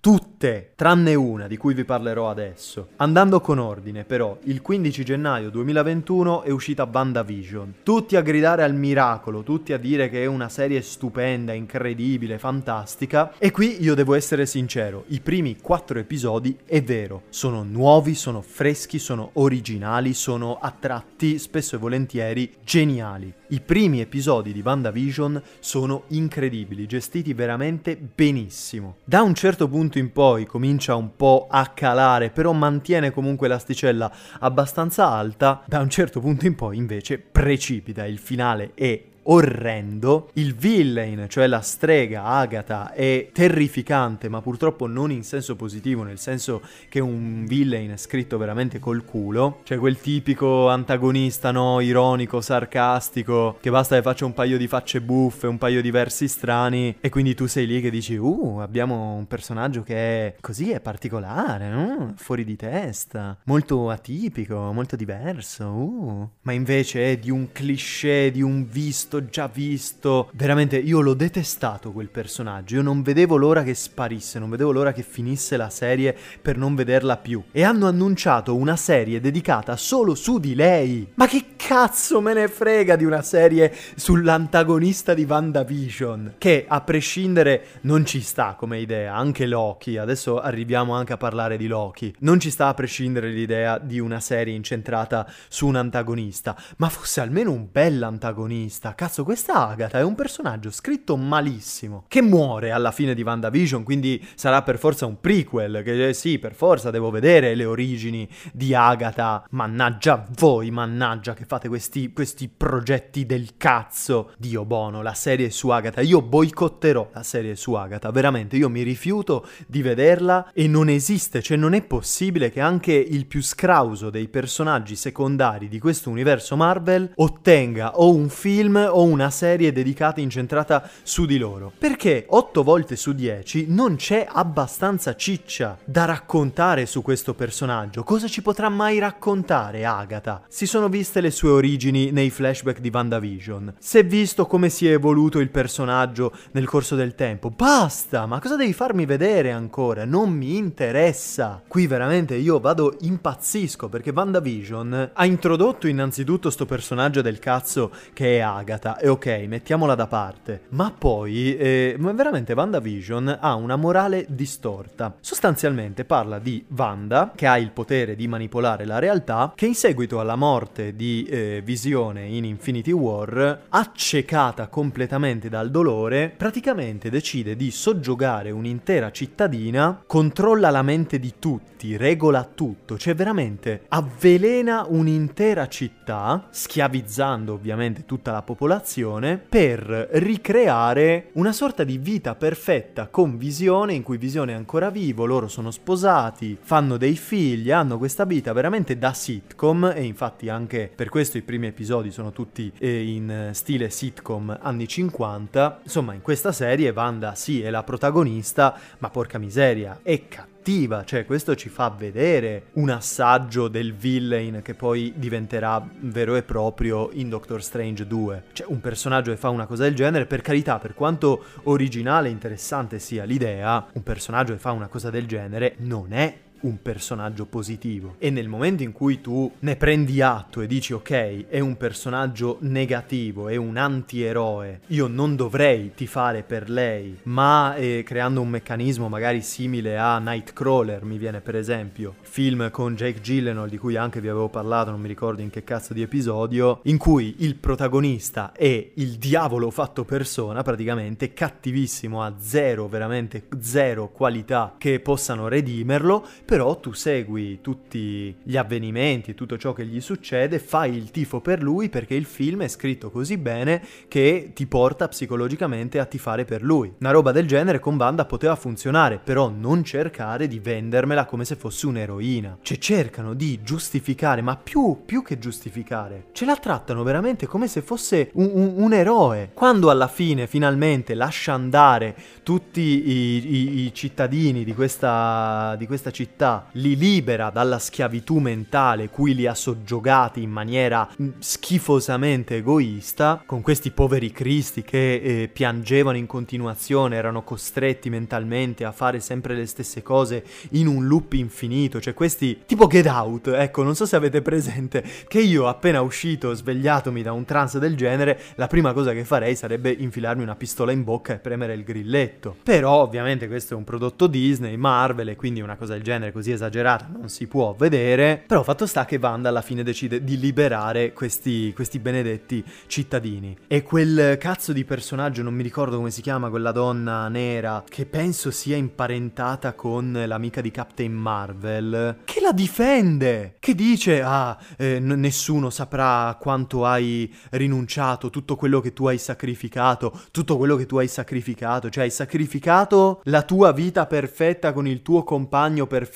Tutte, tranne una di cui vi parlerò adesso. Andando con ordine, però, il 15 gennaio 2021 è uscita WandaVision. Tutti a gridare al miracolo, tutti a dire che è una serie stupenda, incredibile, fantastica. E qui io devo essere sincero, i primi quattro episodi è vero, sono nuovi, sono freschi, sono originali, sono a tratti, spesso e volentieri, geniali. I primi episodi di WandaVision sono incredibili, gestiti veramente benissimo. Da un certo punto in poi comincia un po' a calare, però mantiene comunque l'asticella abbastanza alta. Da un certo punto in poi invece precipita, il finale è orrendo. Il villain, cioè la strega Agatha, è terrificante, ma purtroppo non in senso positivo, nel senso che è un villain scritto veramente col culo. Cioè quel tipico antagonista, no, ironico, sarcastico, che basta che faccia un paio di facce buffe, un paio di versi strani, e quindi tu sei lì che dici, uh, abbiamo un personaggio che è così, è particolare, no? fuori di testa, molto atipico, molto diverso, uh. Ma invece è di un cliché, di un visto visto, già visto. Veramente io l'ho detestato quel personaggio. Io non vedevo l'ora che sparisse, non vedevo l'ora che finisse la serie per non vederla più. E hanno annunciato una serie dedicata solo su di lei. Ma che cazzo me ne frega di una serie sull'antagonista di WandaVision? Che a prescindere non ci sta come idea, anche Loki. Adesso arriviamo anche a parlare di Loki. Non ci sta a prescindere l'idea di una serie incentrata su un antagonista, ma fosse almeno un bell'antagonista. Cazzo cazzo, questa Agatha è un personaggio scritto malissimo, che muore alla fine di WandaVision, quindi sarà per forza un prequel, che eh, sì, per forza devo vedere le origini di Agatha. Mannaggia voi, mannaggia che fate questi, questi progetti del cazzo. Dio buono, la serie su Agatha. Io boicotterò la serie su Agatha, veramente, io mi rifiuto di vederla e non esiste, cioè non è possibile che anche il più scrauso dei personaggi secondari di questo universo Marvel ottenga o un film o una serie dedicata incentrata su di loro. Perché 8 volte su 10 non c'è abbastanza ciccia da raccontare su questo personaggio. Cosa ci potrà mai raccontare Agatha? Si sono viste le sue origini nei flashback di WandaVision. Si è visto come si è evoluto il personaggio nel corso del tempo. Basta! Ma cosa devi farmi vedere ancora? Non mi interessa. Qui veramente io vado impazzisco perché WandaVision ha introdotto innanzitutto sto personaggio del cazzo che è Agatha sbagliata e ok, mettiamola da parte. Ma poi, eh, veramente WandaVision ha una morale distorta. Sostanzialmente parla di Wanda, che ha il potere di manipolare la realtà, che in seguito alla morte di eh, Visione in Infinity War, accecata completamente dal dolore, praticamente decide di soggiogare un'intera cittadina, controlla la mente di tutti, regola tutto, cioè veramente avvelena un'intera città, schiavizzando ovviamente tutta la popolazione popolazione per ricreare una sorta di vita perfetta con Visione, in cui Visione è ancora vivo, loro sono sposati, fanno dei figli, hanno questa vita veramente da sitcom e infatti anche per questo i primi episodi sono tutti eh, in stile sitcom anni 50. Insomma, in questa serie Wanda sì è la protagonista, ma porca miseria, è cattiva cattiva, cioè questo ci fa vedere un assaggio del villain che poi diventerà vero e proprio in Doctor Strange 2. Cioè un personaggio che fa una cosa del genere, per carità, per quanto originale e interessante sia l'idea, un personaggio che fa una cosa del genere non è un personaggio positivo. E nel momento in cui tu ne prendi atto e dici ok, è un personaggio negativo, è un antieroe, io non dovrei tifare per lei, ma eh, creando un meccanismo magari simile a Nightcrawler, mi viene per esempio, film con Jake Gyllenhaal di cui anche vi avevo parlato, non mi ricordo in che cazzo di episodio, in cui il protagonista è il diavolo fatto persona, praticamente cattivissimo, ha zero, veramente zero qualità che possano redimerlo, però tu segui tutti gli avvenimenti, tutto ciò che gli succede, fai il tifo per lui perché il film è scritto così bene che ti porta psicologicamente a tifare per lui. Una roba del genere con Banda poteva funzionare, però non cercare di vendermela come se fosse un'eroina. Cioè cercano di giustificare, ma più, più che giustificare, ce la trattano veramente come se fosse un, un, un eroe. Quando alla fine finalmente lascia andare tutti i, i, i cittadini di questa, di questa città, li libera dalla schiavitù mentale cui li ha soggiogati in maniera mm, schifosamente egoista, con questi poveri cristi che eh, piangevano in continuazione, erano costretti mentalmente a fare sempre le stesse cose in un loop infinito, cioè questi tipo Get Out, ecco, non so se avete presente che io appena uscito, svegliatomi da un trance del genere, la prima cosa che farei sarebbe infilarmi una pistola in bocca e premere il grilletto. Però ovviamente questo è un prodotto Disney, Marvel e quindi una cosa del genere così esagerata non si può vedere, però fatto sta che Wanda alla fine decide di liberare questi, questi benedetti cittadini. E quel cazzo di personaggio, non mi ricordo come si chiama, quella donna nera, che penso sia imparentata con l'amica di Captain Marvel, che la difende, che dice, ah, eh, n- nessuno saprà quanto hai rinunciato, tutto quello che tu hai sacrificato, tutto quello che tu hai sacrificato, cioè hai sacrificato la tua vita perfetta con il tuo compagno perfetto,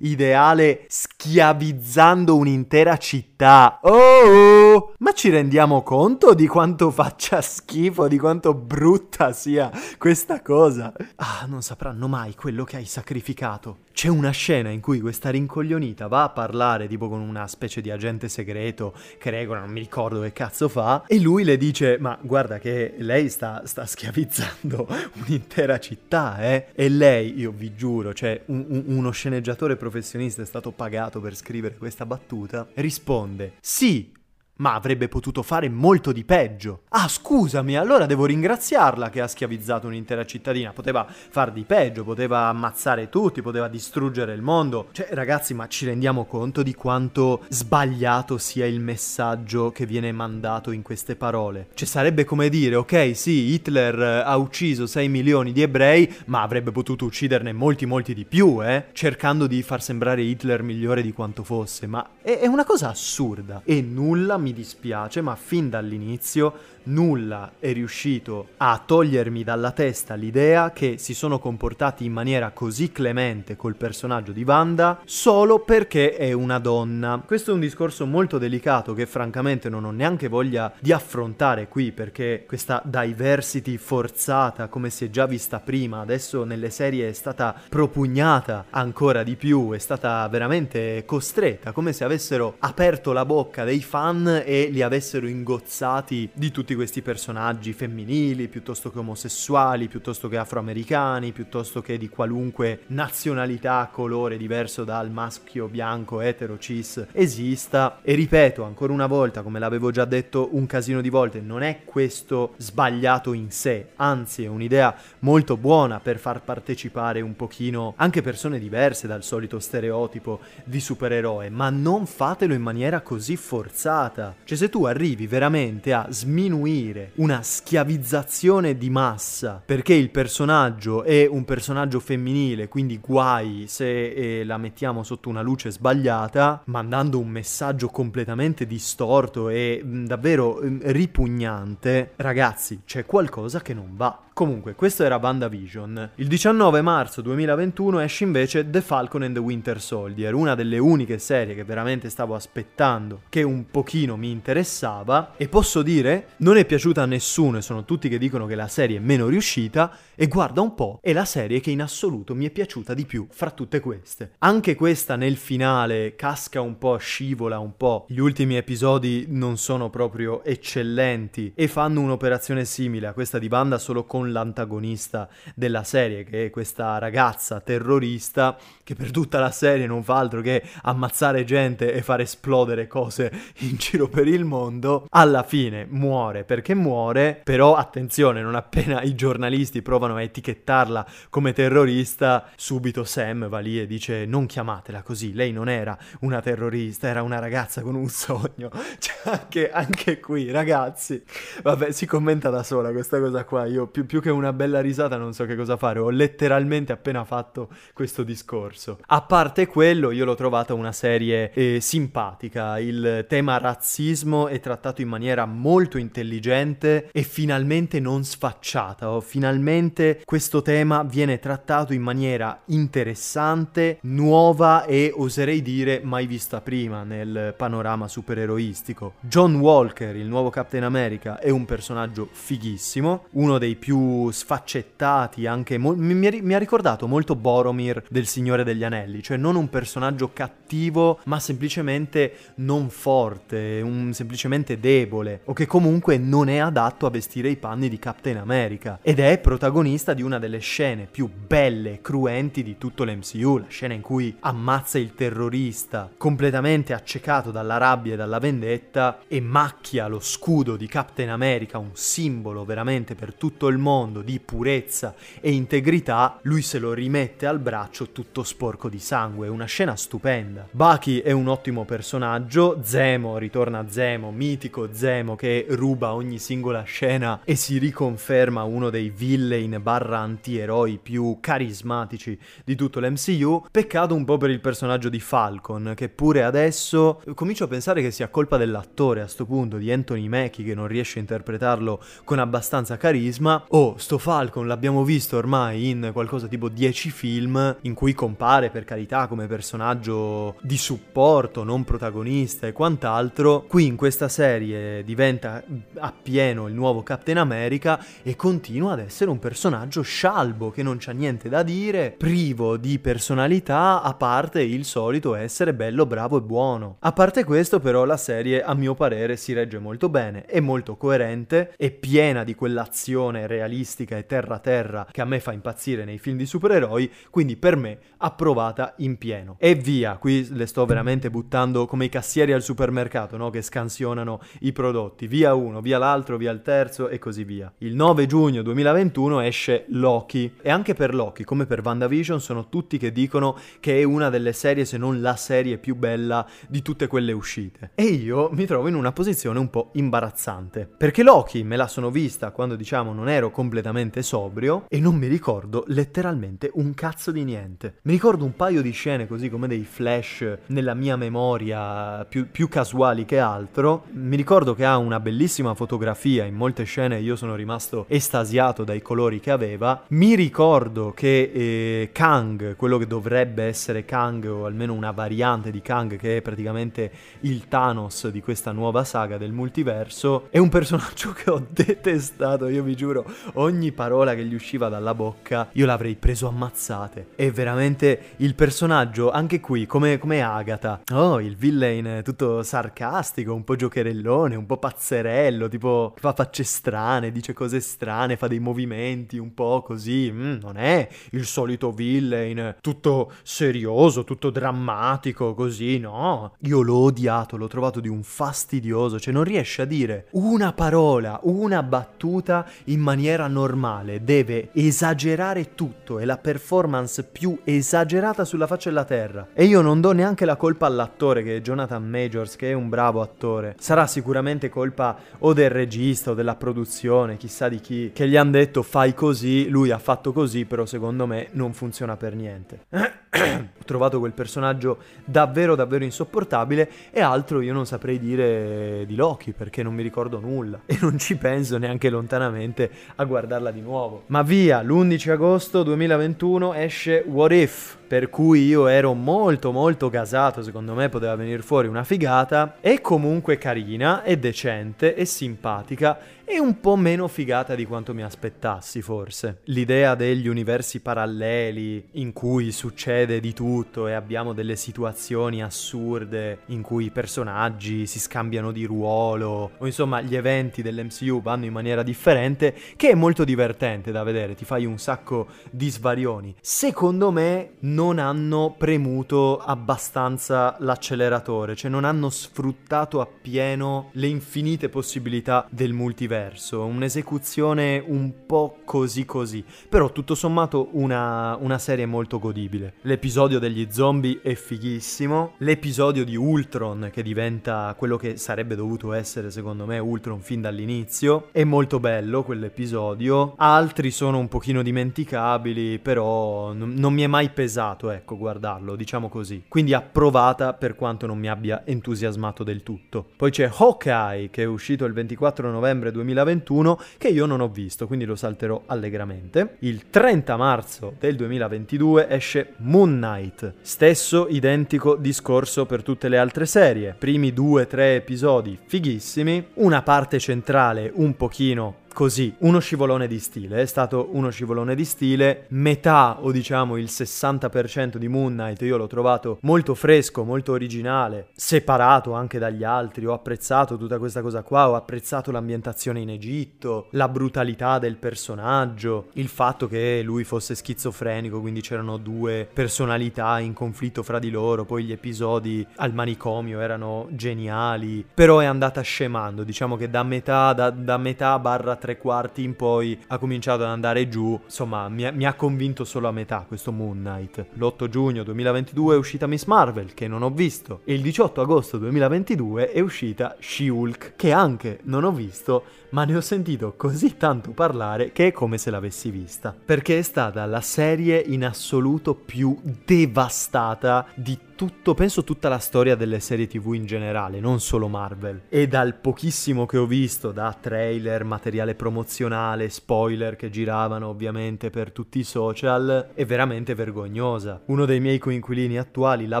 ideale, schiavizzando un'intera città. Oh! Ma ci rendiamo conto di quanto faccia schifo, di quanto brutta sia questa cosa? Ah, non sapranno mai quello che hai sacrificato. C'è una scena in cui questa rincoglionita va a parlare tipo con una specie di agente segreto che regola, non mi ricordo che cazzo fa, e lui le dice, ma guarda che lei sta, sta schiavizzando un'intera città, eh? E lei, io vi giuro, cioè un, un, uno sceneggiatore professionista è stato pagato per scrivere questa battuta, risponde, sì, ma avrebbe potuto fare molto di peggio. Ah, scusami, allora devo ringraziarla che ha schiavizzato un'intera cittadina. Poteva far di peggio, poteva ammazzare tutti, poteva distruggere il mondo. Cioè, ragazzi, ma ci rendiamo conto di quanto sbagliato sia il messaggio che viene mandato in queste parole? Cioè, sarebbe come dire, ok, sì, Hitler eh, ha ucciso 6 milioni di ebrei, ma avrebbe potuto ucciderne molti, molti di più, eh? Cercando di far sembrare Hitler migliore di quanto fosse. Ma è, una cosa assurda. E nulla mi mi dispiace, ma fin dall'inizio nulla è riuscito a togliermi dalla testa l'idea che si sono comportati in maniera così clemente col personaggio di Wanda solo perché è una donna. Questo è un discorso molto delicato che francamente non ho neanche voglia di affrontare qui perché questa diversity forzata come si è già vista prima, adesso nelle serie è stata propugnata ancora di più, è stata veramente costretta, come se avessero aperto la bocca dei fan e li avessero ingozzati di tutti questi personaggi femminili, piuttosto che omosessuali, piuttosto che afroamericani, piuttosto che di qualunque nazionalità, colore diverso dal maschio bianco etero cis esista. E ripeto ancora una volta, come l'avevo già detto un casino di volte, non è questo sbagliato in sé, anzi è un'idea molto buona per far partecipare un pochino anche persone diverse dal solito stereotipo di supereroe, ma non fatelo in maniera così forzata cioè se tu arrivi veramente a sminuire una schiavizzazione di massa perché il personaggio è un personaggio femminile, quindi guai se eh, la mettiamo sotto una luce sbagliata, mandando un messaggio completamente distorto e mh, davvero mh, ripugnante, ragazzi, c'è qualcosa che non va. Comunque, questo era WandaVision. Il 19 marzo 2021 esce invece The Falcon and the Winter Soldier, una delle uniche serie che veramente stavo aspettando che un pochino mi interessava e posso dire non è piaciuta a nessuno e sono tutti che dicono che la serie è meno riuscita e guarda un po' è la serie che in assoluto mi è piaciuta di più fra tutte queste. Anche questa nel finale casca un po', scivola un po', gli ultimi episodi non sono proprio eccellenti e fanno un'operazione simile a questa di banda solo con l'antagonista della serie che è questa ragazza terrorista che per tutta la serie non fa altro che ammazzare gente e far esplodere cose in giro per il mondo, alla fine muore perché muore, però attenzione, non appena i giornalisti provano a etichettarla come terrorista, subito Sam va lì e dice non chiamatela così, lei non era una terrorista, era una ragazza con un sogno. Cioè anche, anche qui, ragazzi, vabbè, si commenta da sola questa cosa qua, io più, più che una bella risata non so che cosa fare, ho letteralmente appena fatto questo discorso. A parte quello, io l'ho trovata una serie eh, simpatica, il tema razzismo è trattato in maniera molto intelligente e finalmente non sfacciata, o finalmente questo tema viene trattato in maniera interessante, nuova e oserei dire mai vista prima nel panorama supereroistico. John Walker, il nuovo Captain America, è un personaggio fighissimo, uno dei più sfaccettati, anche mo- mi, mi ha ricordato molto Boromir del Signore degli Anelli, cioè non un personaggio cattivo, ma semplicemente non forte, un, semplicemente debole, o che comunque non è adatto a vestire i panni di Captain America. Ed è protagonista di una delle scene più belle e cruenti di tutto l'MCU, la scena in cui ammazza il terrorista, completamente accecato dalla rabbia e dalla vendetta, e macchia lo scudo di Captain America, un simbolo veramente per tutto il mondo di purezza e integrità, lui se lo rimette al braccio tutto sporco di sangue, una scena stupenda. Bucky è un ottimo personaggio, Zemo ritorna Zemo, mitico Zemo che ruba ogni singola scena e si riconferma uno dei villain barra antieroi più carismatici di tutto l'MCU. Peccato un po' per il personaggio di Falcon, che pure adesso comincio a pensare che sia colpa dell'attore a sto punto, di Anthony Mackie che non riesce a interpretarlo con abbastanza carisma. Oh, sto Falcon l'abbiamo visto ormai in qualcosa tipo 10 film in cui compare per carità come personaggio di supporto, non protagonista e quant'altro. Qui in questa serie diventa appieno il nuovo Captain America e continua ad essere un personaggio scialbo che non c'ha niente da dire, privo di personalità, a parte il solito essere bello, bravo e buono. A parte questo però la serie a mio parere si regge molto bene, è molto coerente, è piena di quell'azione realistica e terra-terra che a me fa impazzire nei film di supereroi, quindi per me approvata in pieno. E via, qui le sto veramente buttando come i cassieri al supermercato, no? Che scansionano i prodotti, via uno, via l'altro, via il terzo e così via. Il 9 giugno 2021 esce Loki e anche per Loki, come per WandaVision, sono tutti che dicono che è una delle serie, se non la serie più bella di tutte quelle uscite. E io mi trovo in una posizione un po' imbarazzante, perché Loki me la sono vista quando diciamo non ero completamente sobrio e non mi ricordo letteralmente un cazzo di niente. Mi ricordo un paio di scene così come dei flash nella mia memoria più, più casuali che altro. Mi ricordo che ha una bellissima fotografia, in molte scene io sono rimasto estasiato dai colori che aveva. Mi ricordo che eh, Kang, quello che dovrebbe essere Kang o almeno una variante di Kang che è praticamente il Thanos di questa nuova saga del multiverso, è un personaggio che ho detestato, io vi giuro, ogni parola che gli usciva dalla bocca io l'avrei preso ammazzate. È veramente il personaggio, anche qui, come, come Agatha. Oh, il villain tutto sarcastico, un po' giocherellone, un po' pazzerello, tipo fa facce strane, dice cose strane, fa dei movimenti un po' così. Mm, non è il solito villain tutto serioso, tutto drammatico, così, no. Io l'ho odiato, l'ho trovato di un fastidioso, cioè non riesce a dire una parola, una battuta in maniera normale, deve esagerare tutto, è la performance più esagerata sulla faccia della terra. E io non do neanche la colpa all'attore che è Jonathan Majors, che è un bravo attore. Sarà sicuramente colpa o del regista o della produzione, chissà di chi, che gli hanno detto fai così, lui ha fatto così, però secondo me non funziona per niente. Ho trovato quel personaggio davvero davvero insopportabile e altro io non saprei dire di Loki perché non mi ricordo nulla e non ci penso neanche lontanamente a guardarla di nuovo. Ma via, l'11 agosto 2021 esce What If per cui io ero molto molto gasato, secondo me poteva venire fuori una figata, è comunque carina, è decente, è simpatica e un po' meno figata di quanto mi aspettassi forse. L'idea degli universi paralleli in cui succede di tutto e abbiamo delle situazioni assurde in cui i personaggi si scambiano di ruolo o insomma gli eventi dell'MCU vanno in maniera differente che è molto divertente da vedere, ti fai un sacco di svarioni. Secondo me non hanno premuto abbastanza l'acceleratore, cioè non hanno sfruttato appieno le infinite possibilità del multiverso. Un'esecuzione un po' così così, però tutto sommato una, una serie molto godibile. L'episodio degli zombie è fighissimo, l'episodio di Ultron che diventa quello che sarebbe dovuto essere secondo me Ultron fin dall'inizio, è molto bello quell'episodio, altri sono un pochino dimenticabili, però n- non mi è mai pesato, ecco, guardarlo, diciamo così. Quindi approvata per quanto non mi abbia entusiasmato del tutto. Poi c'è Hawkeye che è uscito il 24 novembre 2020 2021 che io non ho visto, quindi lo salterò allegramente. Il 30 marzo del 2022 esce Moon Knight, stesso identico discorso per tutte le altre serie, primi due tre episodi fighissimi, una parte centrale un pochino così, uno scivolone di stile, è stato uno scivolone di stile, metà o diciamo il 60% di Moon Knight io l'ho trovato molto fresco, molto originale, separato anche dagli altri, ho apprezzato tutta questa cosa qua, ho apprezzato l'ambientazione in Egitto, la brutalità del personaggio, il fatto che lui fosse schizofrenico, quindi c'erano due personalità in conflitto fra di loro, poi gli episodi al manicomio erano geniali, però è andata scemando, diciamo che da metà, da, da metà barra tre quarti in poi ha cominciato ad andare giù. Insomma, mi, mi ha convinto solo a metà questo Moon Knight. L'8 giugno 2022 è uscita Miss Marvel, che non ho visto. E il 18 agosto 2022 è uscita She-Hulk, che anche non ho visto, ma ne ho sentito così tanto parlare che è come se l'avessi vista. Perché è stata la serie in assoluto più devastata di tutto, penso tutta la storia delle serie tv in generale, non solo Marvel. E dal pochissimo che ho visto, da trailer, materiale promozionale, spoiler che giravano ovviamente per tutti i social, è veramente vergognosa. Uno dei miei coinquilini attuali l'ha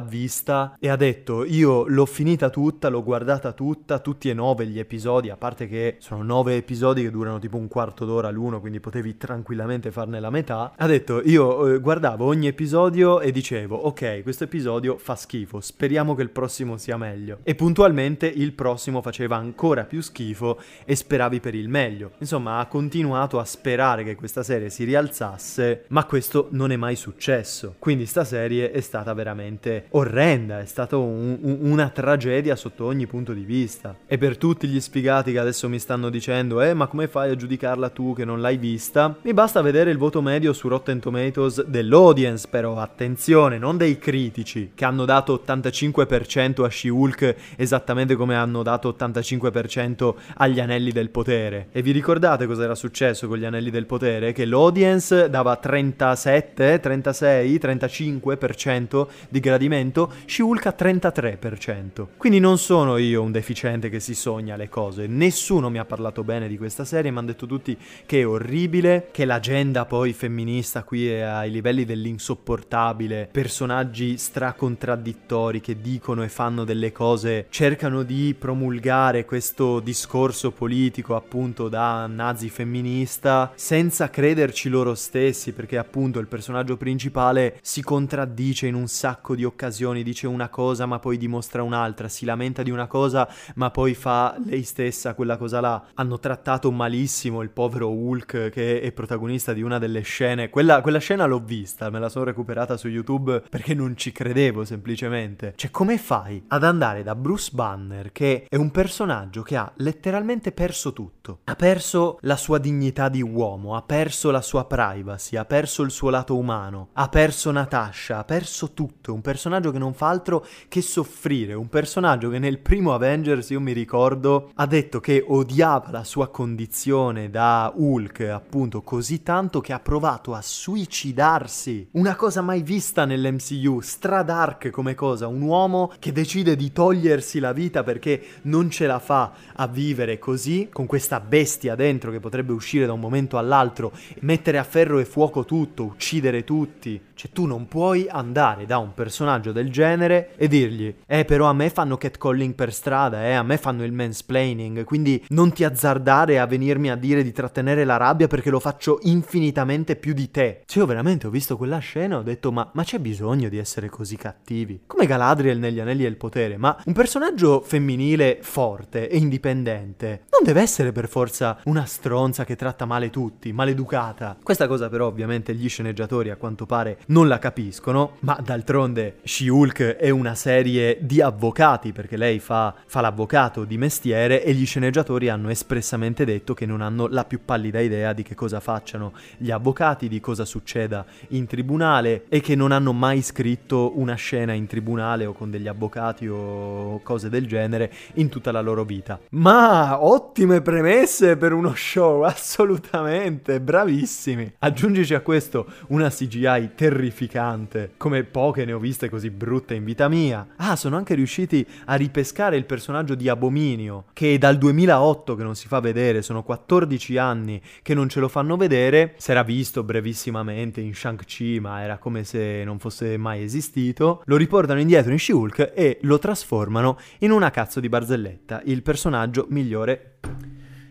vista e ha detto io l'ho finita tutta, l'ho guardata tutta, tutti e nove gli episodi, a parte che sono nove episodi che durano tipo un quarto d'ora l'uno, quindi potevi tranquillamente farne la metà. Ha detto io eh, guardavo ogni episodio e dicevo ok, questo episodio fa schifo, speriamo che il prossimo sia meglio. E puntualmente il prossimo faceva ancora più schifo e speravi per il meglio. Insomma, ha continuato a sperare che questa serie si rialzasse, ma questo non è mai successo. Quindi sta serie è stata veramente orrenda, è stata un, un, una tragedia sotto ogni punto di vista. E per tutti gli sfigati che adesso mi stanno dicendo, eh, ma come fai a giudicarla tu che non l'hai vista? Mi basta vedere il voto medio su Rotten Tomatoes dell'audience, però attenzione, non dei critici, che hanno dato 85% a She-Hulk esattamente come hanno dato 85% agli Anelli del Potere. E vi ricordate cosa era successo con gli Anelli del Potere? Che l'audience dava 37, 36, 35% di gradimento, She-Hulk a 33%. Quindi non sono io un deficiente che si sogna le cose, nessuno mi ha parlato bene di questa serie, mi hanno detto tutti che è orribile, che l'agenda poi femminista qui è ai livelli dell'insopportabile, personaggi stracontratti contraddittori che dicono e fanno delle cose, cercano di promulgare questo discorso politico appunto da nazi femminista senza crederci loro stessi perché appunto il personaggio principale si contraddice in un sacco di occasioni, dice una cosa ma poi dimostra un'altra, si lamenta di una cosa ma poi fa lei stessa quella cosa là. Hanno trattato malissimo il povero Hulk che è protagonista di una delle scene, quella, quella scena l'ho vista, me la sono recuperata su YouTube perché non ci credevo semplicemente. Cioè, come fai ad andare da Bruce Banner, che è un personaggio che ha letteralmente perso tutto? Ha perso la sua dignità di uomo, ha perso la sua privacy, ha perso il suo lato umano, ha perso Natasha, ha perso tutto. Un personaggio che non fa altro che soffrire. Un personaggio che nel primo Avengers, io mi ricordo, ha detto che odiava la sua condizione da Hulk, appunto, così tanto che ha provato a suicidarsi. Una cosa mai vista nell'MCU, stradark come cosa, un uomo che decide di togliersi la vita perché non ce la fa a vivere così, con questa bestia dentro che potrebbe uscire da un momento all'altro, mettere a ferro e fuoco tutto, uccidere tutti. Cioè tu non puoi andare da un personaggio del genere e dirgli "Eh però a me fanno catcalling per strada, eh, a me fanno il mansplaining, quindi non ti azzardare a venirmi a dire di trattenere la rabbia perché lo faccio infinitamente più di te". Cioè io veramente ho visto quella scena e ho detto "Ma, ma c'è bisogno di essere così cattivi?". Come Galadriel negli Anelli del Potere, ma un personaggio femminile forte e indipendente non deve essere per forza una stronza che tratta male tutti, maleducata. Questa cosa però ovviamente gli sceneggiatori a quanto pare non la capiscono, ma d'altronde She-Hulk è una serie di avvocati perché lei fa, fa l'avvocato di mestiere e gli sceneggiatori hanno espressamente detto che non hanno la più pallida idea di che cosa facciano gli avvocati, di cosa succeda in tribunale e che non hanno mai scritto una scena in tribunale o con degli avvocati o cose del genere in tutta la loro vita. Ma ottime premesse per uno show, assolutamente, bravissimi. Aggiungici a questo una CGI terrificante, come poche ne ho viste così brutte in vita mia. Ah, sono anche riusciti a ripescare il personaggio di Abominio, che è dal 2008 che non si fa vedere, sono 14 anni che non ce lo fanno vedere. Si era visto brevissimamente in Shang-Chi, ma era come se non fosse mai esistito. Lo riportano indietro in She-Hulk e lo trasformano in una cazzo di barzelletta, il personaggio migliore.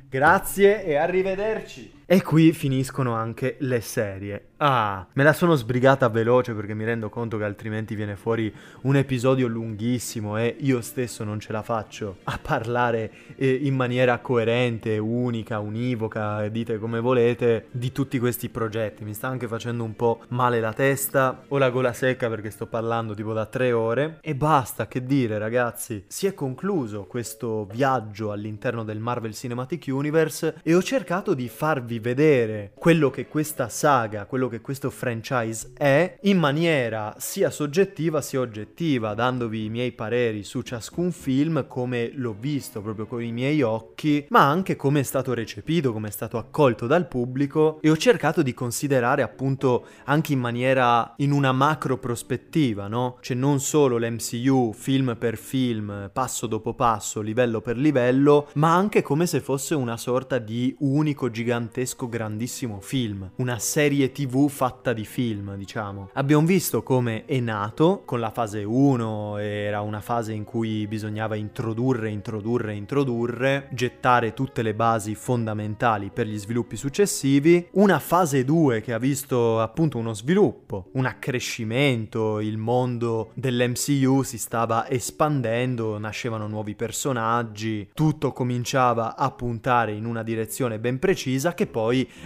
Grazie e arrivederci. E qui finiscono anche le serie. Ah, me la sono sbrigata veloce perché mi rendo conto che altrimenti viene fuori un episodio lunghissimo e io stesso non ce la faccio a parlare eh, in maniera coerente, unica, univoca, dite come volete, di tutti questi progetti. Mi sta anche facendo un po' male la testa, ho la gola secca perché sto parlando tipo da tre ore e basta, che dire ragazzi. Si è concluso questo viaggio all'interno del Marvel Cinematic Universe e ho cercato di farvi vedere quello che questa saga, quello che questo franchise è in maniera sia soggettiva sia oggettiva, dandovi i miei pareri su ciascun film, come l'ho visto proprio con i miei occhi, ma anche come è stato recepito, come è stato accolto dal pubblico e ho cercato di considerare appunto anche in maniera in una macro prospettiva, no? Cioè non solo l'MCU film per film, passo dopo passo, livello per livello, ma anche come se fosse una sorta di unico gigantesco grandissimo film, una serie TV fatta di film, diciamo. Abbiamo visto come è nato con la fase 1, era una fase in cui bisognava introdurre, introdurre, introdurre, gettare tutte le basi fondamentali per gli sviluppi successivi. Una fase 2 che ha visto appunto uno sviluppo, un accrescimento, il mondo dell'MCU si stava espandendo, nascevano nuovi personaggi, tutto cominciava a puntare in una direzione ben precisa che poi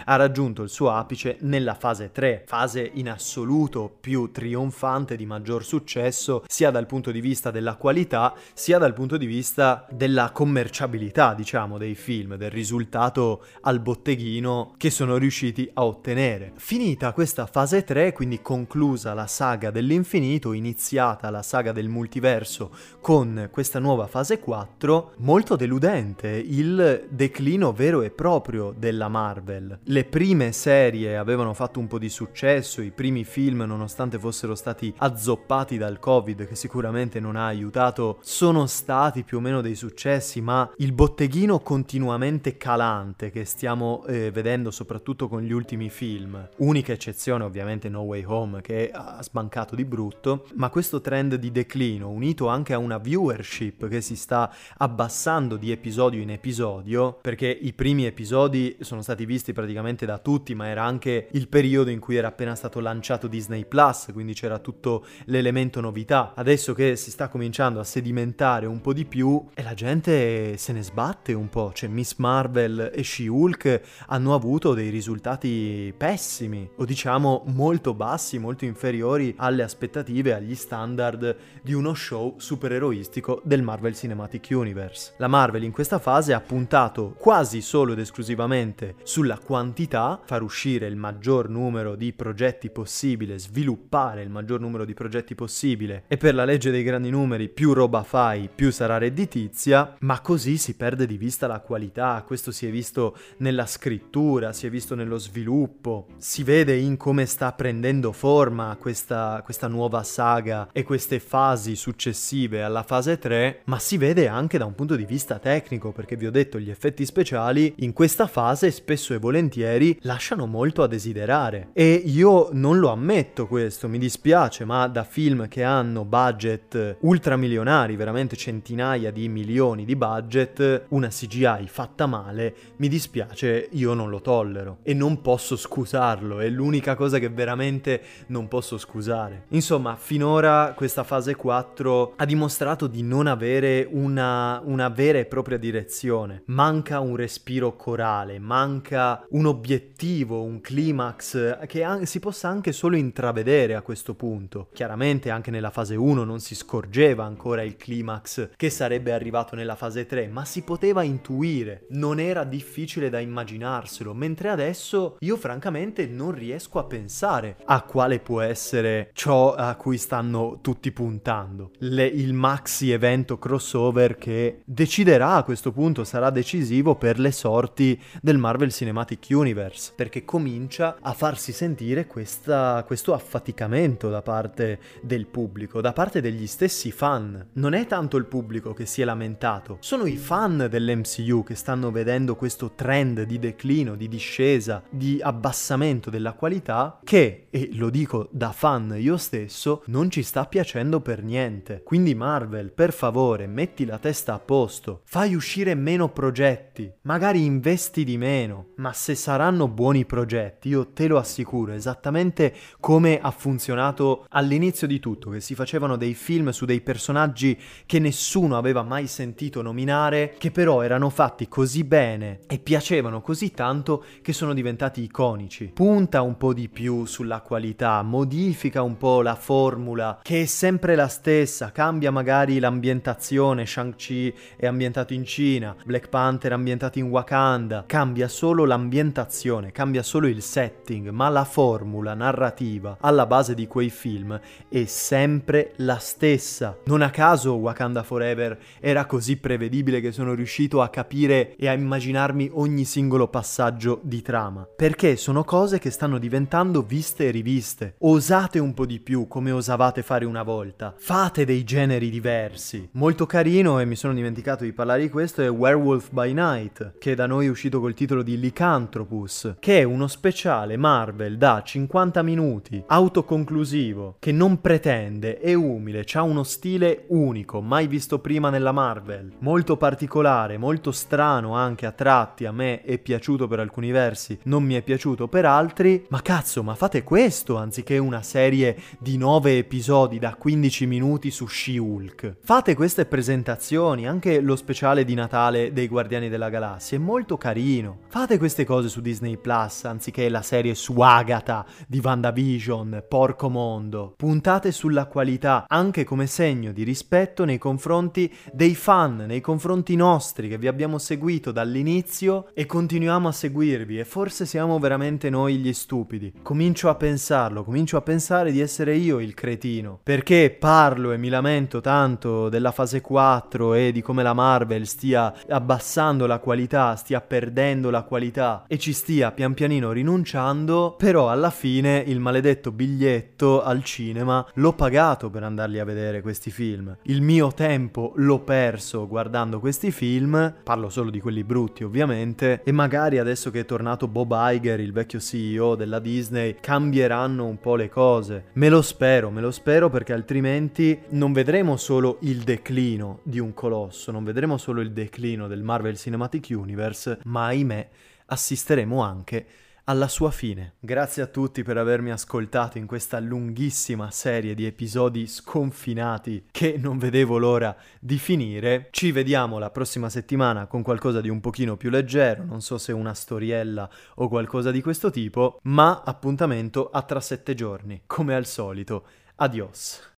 ha raggiunto il suo apice nella fase 3, fase in assoluto più trionfante di maggior successo sia dal punto di vista della qualità sia dal punto di vista della commerciabilità, diciamo, dei film, del risultato al botteghino che sono riusciti a ottenere. Finita questa fase 3, quindi conclusa la saga dell'infinito, iniziata la saga del multiverso con questa nuova fase 4, molto deludente il declino vero e proprio della Marvel. Le prime serie avevano fatto un po' di successo, i primi film, nonostante fossero stati azzoppati dal Covid, che sicuramente non ha aiutato, sono stati più o meno dei successi, ma il botteghino continuamente calante che stiamo eh, vedendo soprattutto con gli ultimi film, unica eccezione ovviamente No Way Home che ha sbancato di brutto, ma questo trend di declino, unito anche a una viewership che si sta abbassando di episodio in episodio, perché i primi episodi sono stati visti praticamente da tutti, ma era anche il periodo in cui era appena stato lanciato Disney Plus, quindi c'era tutto l'elemento novità. Adesso che si sta cominciando a sedimentare un po' di più e la gente se ne sbatte un po', cioè Miss Marvel e She-Hulk hanno avuto dei risultati pessimi o diciamo molto bassi, molto inferiori alle aspettative, agli standard di uno show supereroistico del Marvel Cinematic Universe. La Marvel in questa fase ha puntato quasi solo ed esclusivamente sulla quantità, far uscire il maggior numero di progetti possibile, sviluppare il maggior numero di progetti possibile. E per la legge dei grandi numeri più roba fai, più sarà redditizia, ma così si perde di vista la qualità, questo si è visto nella scrittura, si è visto nello sviluppo, si vede in come sta prendendo forma questa, questa nuova saga e queste fasi successive alla fase 3, ma si vede anche da un punto di vista tecnico, perché vi ho detto gli effetti speciali. In questa fase spesso spesso e volentieri lasciano molto a desiderare. E io non lo ammetto questo, mi dispiace, ma da film che hanno budget ultramilionari, veramente centinaia di milioni di budget, una CGI fatta male, mi dispiace, io non lo tollero e non posso scusarlo, è l'unica cosa che veramente non posso scusare. Insomma, finora questa fase 4 ha dimostrato di non avere una, una vera e propria direzione, manca un respiro corale, manca un obiettivo, un climax che an- si possa anche solo intravedere a questo punto. Chiaramente anche nella fase 1 non si scorgeva ancora il climax che sarebbe arrivato nella fase 3, ma si poteva intuire, non era difficile da immaginarselo, mentre adesso io francamente non riesco a pensare a quale può essere ciò a cui stanno tutti puntando. Le, il maxi evento crossover che deciderà a questo punto, sarà decisivo per le sorti del Marvel Cinematic Universe, perché comincia a farsi sentire questa, questo affaticamento da parte del pubblico, da parte degli stessi fan. Non è tanto il pubblico che si è lamentato, sono i fan dell'MCU che stanno vedendo questo trend di declino, di discesa, di abbassamento della qualità che, e lo dico da fan io stesso, non ci sta piacendo per niente. Quindi Marvel, per favore, metti la testa a posto, fai uscire meno progetti, magari investi di meno, ma se saranno buoni progetti, io te lo assicuro, esattamente come ha funzionato all'inizio di tutto, che si facevano dei film su dei personaggi che nessuno aveva mai sentito nominare, che però erano fatti così bene e piacevano così tanto che sono diventati iconici. Punta un po' di più sulla qualità, modifica un po' la formula, che è sempre la stessa, cambia magari l'ambientazione, Shang-Chi è ambientato in Cina, Black Panther è ambientato in Wakanda, cambia solo l'ambientazione, cambia solo il setting, ma la formula narrativa alla base di quei film è sempre la stessa. Non a caso Wakanda Forever era così prevedibile che sono riuscito a capire e a immaginarmi ogni singolo passaggio di trama, perché sono cose che stanno diventando viste e riviste. Osate un po' di più come osavate fare una volta. Fate dei generi diversi. Molto carino e mi sono dimenticato di parlare di questo è Werewolf by Night, che da noi è uscito col titolo di Lycanthropus, che è uno speciale Marvel da 50 minuti, autoconclusivo, che non pretende, è umile, ha uno stile unico, mai visto prima nella Marvel, molto particolare, molto strano anche a tratti, a me è piaciuto per alcuni versi, non mi è piaciuto per altri, ma cazzo, ma fate questo anziché una serie di 9 episodi da 15 minuti su She-Hulk. Fate queste presentazioni, anche lo speciale di Natale dei Guardiani della Galassia è molto carino. Fate queste cose su Disney Plus anziché la serie su Agatha di WandaVision, porco mondo. Puntate sulla qualità anche come segno di rispetto nei confronti dei fan, nei confronti nostri che vi abbiamo seguito dall'inizio e continuiamo a seguirvi e forse siamo veramente noi gli stupidi. Comincio a pensarlo, comincio a pensare di essere io il cretino, perché parlo e mi lamento tanto della fase 4 e di come la Marvel stia abbassando la qualità, stia perdendo la qualità e ci stia pian pianino rinunciando, però alla fine il maledetto biglietto al cinema l'ho pagato per andarli a vedere questi film. Il mio tempo l'ho perso guardando questi film, parlo solo di quelli brutti ovviamente, e magari adesso che è tornato Bob Iger, il vecchio CEO della Disney, cambieranno un po' le cose. Me lo spero, me lo spero perché altrimenti non vedremo solo il declino di un colosso, non vedremo solo il declino del Marvel Cinematic Universe, ma ahimè assisteremo anche alla sua fine. Grazie a tutti per avermi ascoltato in questa lunghissima serie di episodi sconfinati che non vedevo l'ora di finire. Ci vediamo la prossima settimana con qualcosa di un pochino più leggero, non so se una storiella o qualcosa di questo tipo, ma appuntamento a tra sette giorni, come al solito. Adios.